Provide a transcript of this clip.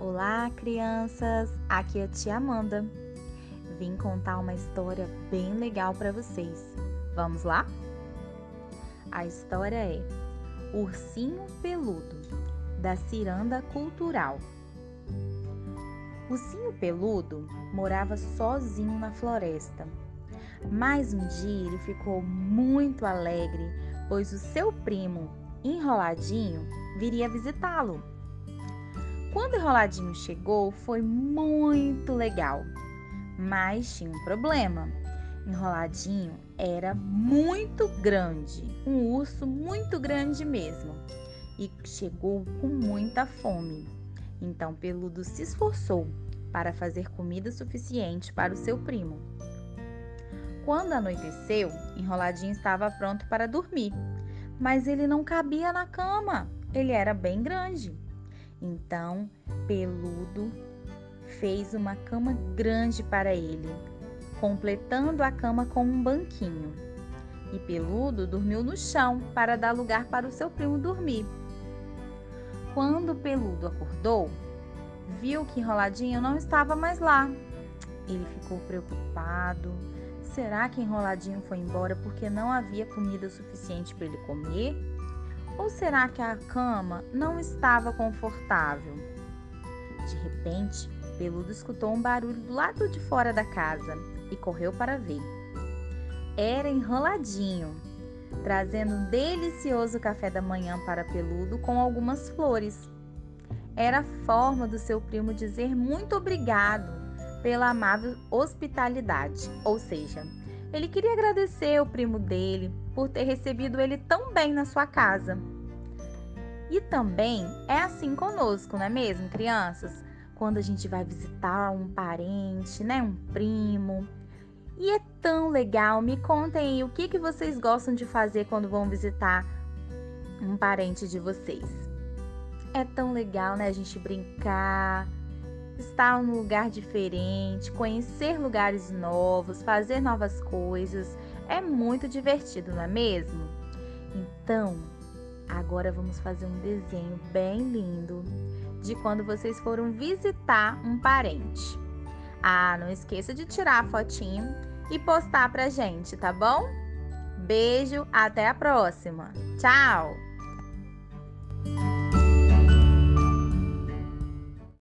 Olá, crianças! Aqui é a tia Amanda. Vim contar uma história bem legal para vocês. Vamos lá? A história é Ursinho Peludo, da Ciranda Cultural. Ursinho Peludo morava sozinho na floresta. Mas um dia ele ficou muito alegre, pois o seu primo, Enroladinho, viria visitá-lo. Quando Enroladinho chegou, foi muito legal. Mas tinha um problema. Enroladinho era muito grande, um urso muito grande mesmo, e chegou com muita fome. Então Peludo se esforçou para fazer comida suficiente para o seu primo. Quando anoiteceu, Enroladinho estava pronto para dormir, mas ele não cabia na cama, ele era bem grande. Então, Peludo fez uma cama grande para ele, completando a cama com um banquinho. E Peludo dormiu no chão para dar lugar para o seu primo dormir. Quando Peludo acordou, viu que Enroladinho não estava mais lá. Ele ficou preocupado. Será que Enroladinho foi embora porque não havia comida suficiente para ele comer? Ou será que a cama não estava confortável? De repente, Peludo escutou um barulho do lado de fora da casa e correu para ver. Era enroladinho, trazendo um delicioso café da manhã para Peludo com algumas flores. Era a forma do seu primo dizer muito obrigado pela amável hospitalidade, ou seja, ele queria agradecer o primo dele por ter recebido ele tão bem na sua casa. E também é assim conosco, não é mesmo, crianças? Quando a gente vai visitar um parente, né, um primo. E é tão legal. Me contem aí o que, que vocês gostam de fazer quando vão visitar um parente de vocês. É tão legal, né? A gente brincar, estar num lugar diferente, conhecer lugares novos, fazer novas coisas. É muito divertido, não é mesmo? Então, agora vamos fazer um desenho bem lindo de quando vocês foram visitar um parente. Ah, não esqueça de tirar a fotinho e postar pra gente, tá bom? Beijo, até a próxima. Tchau!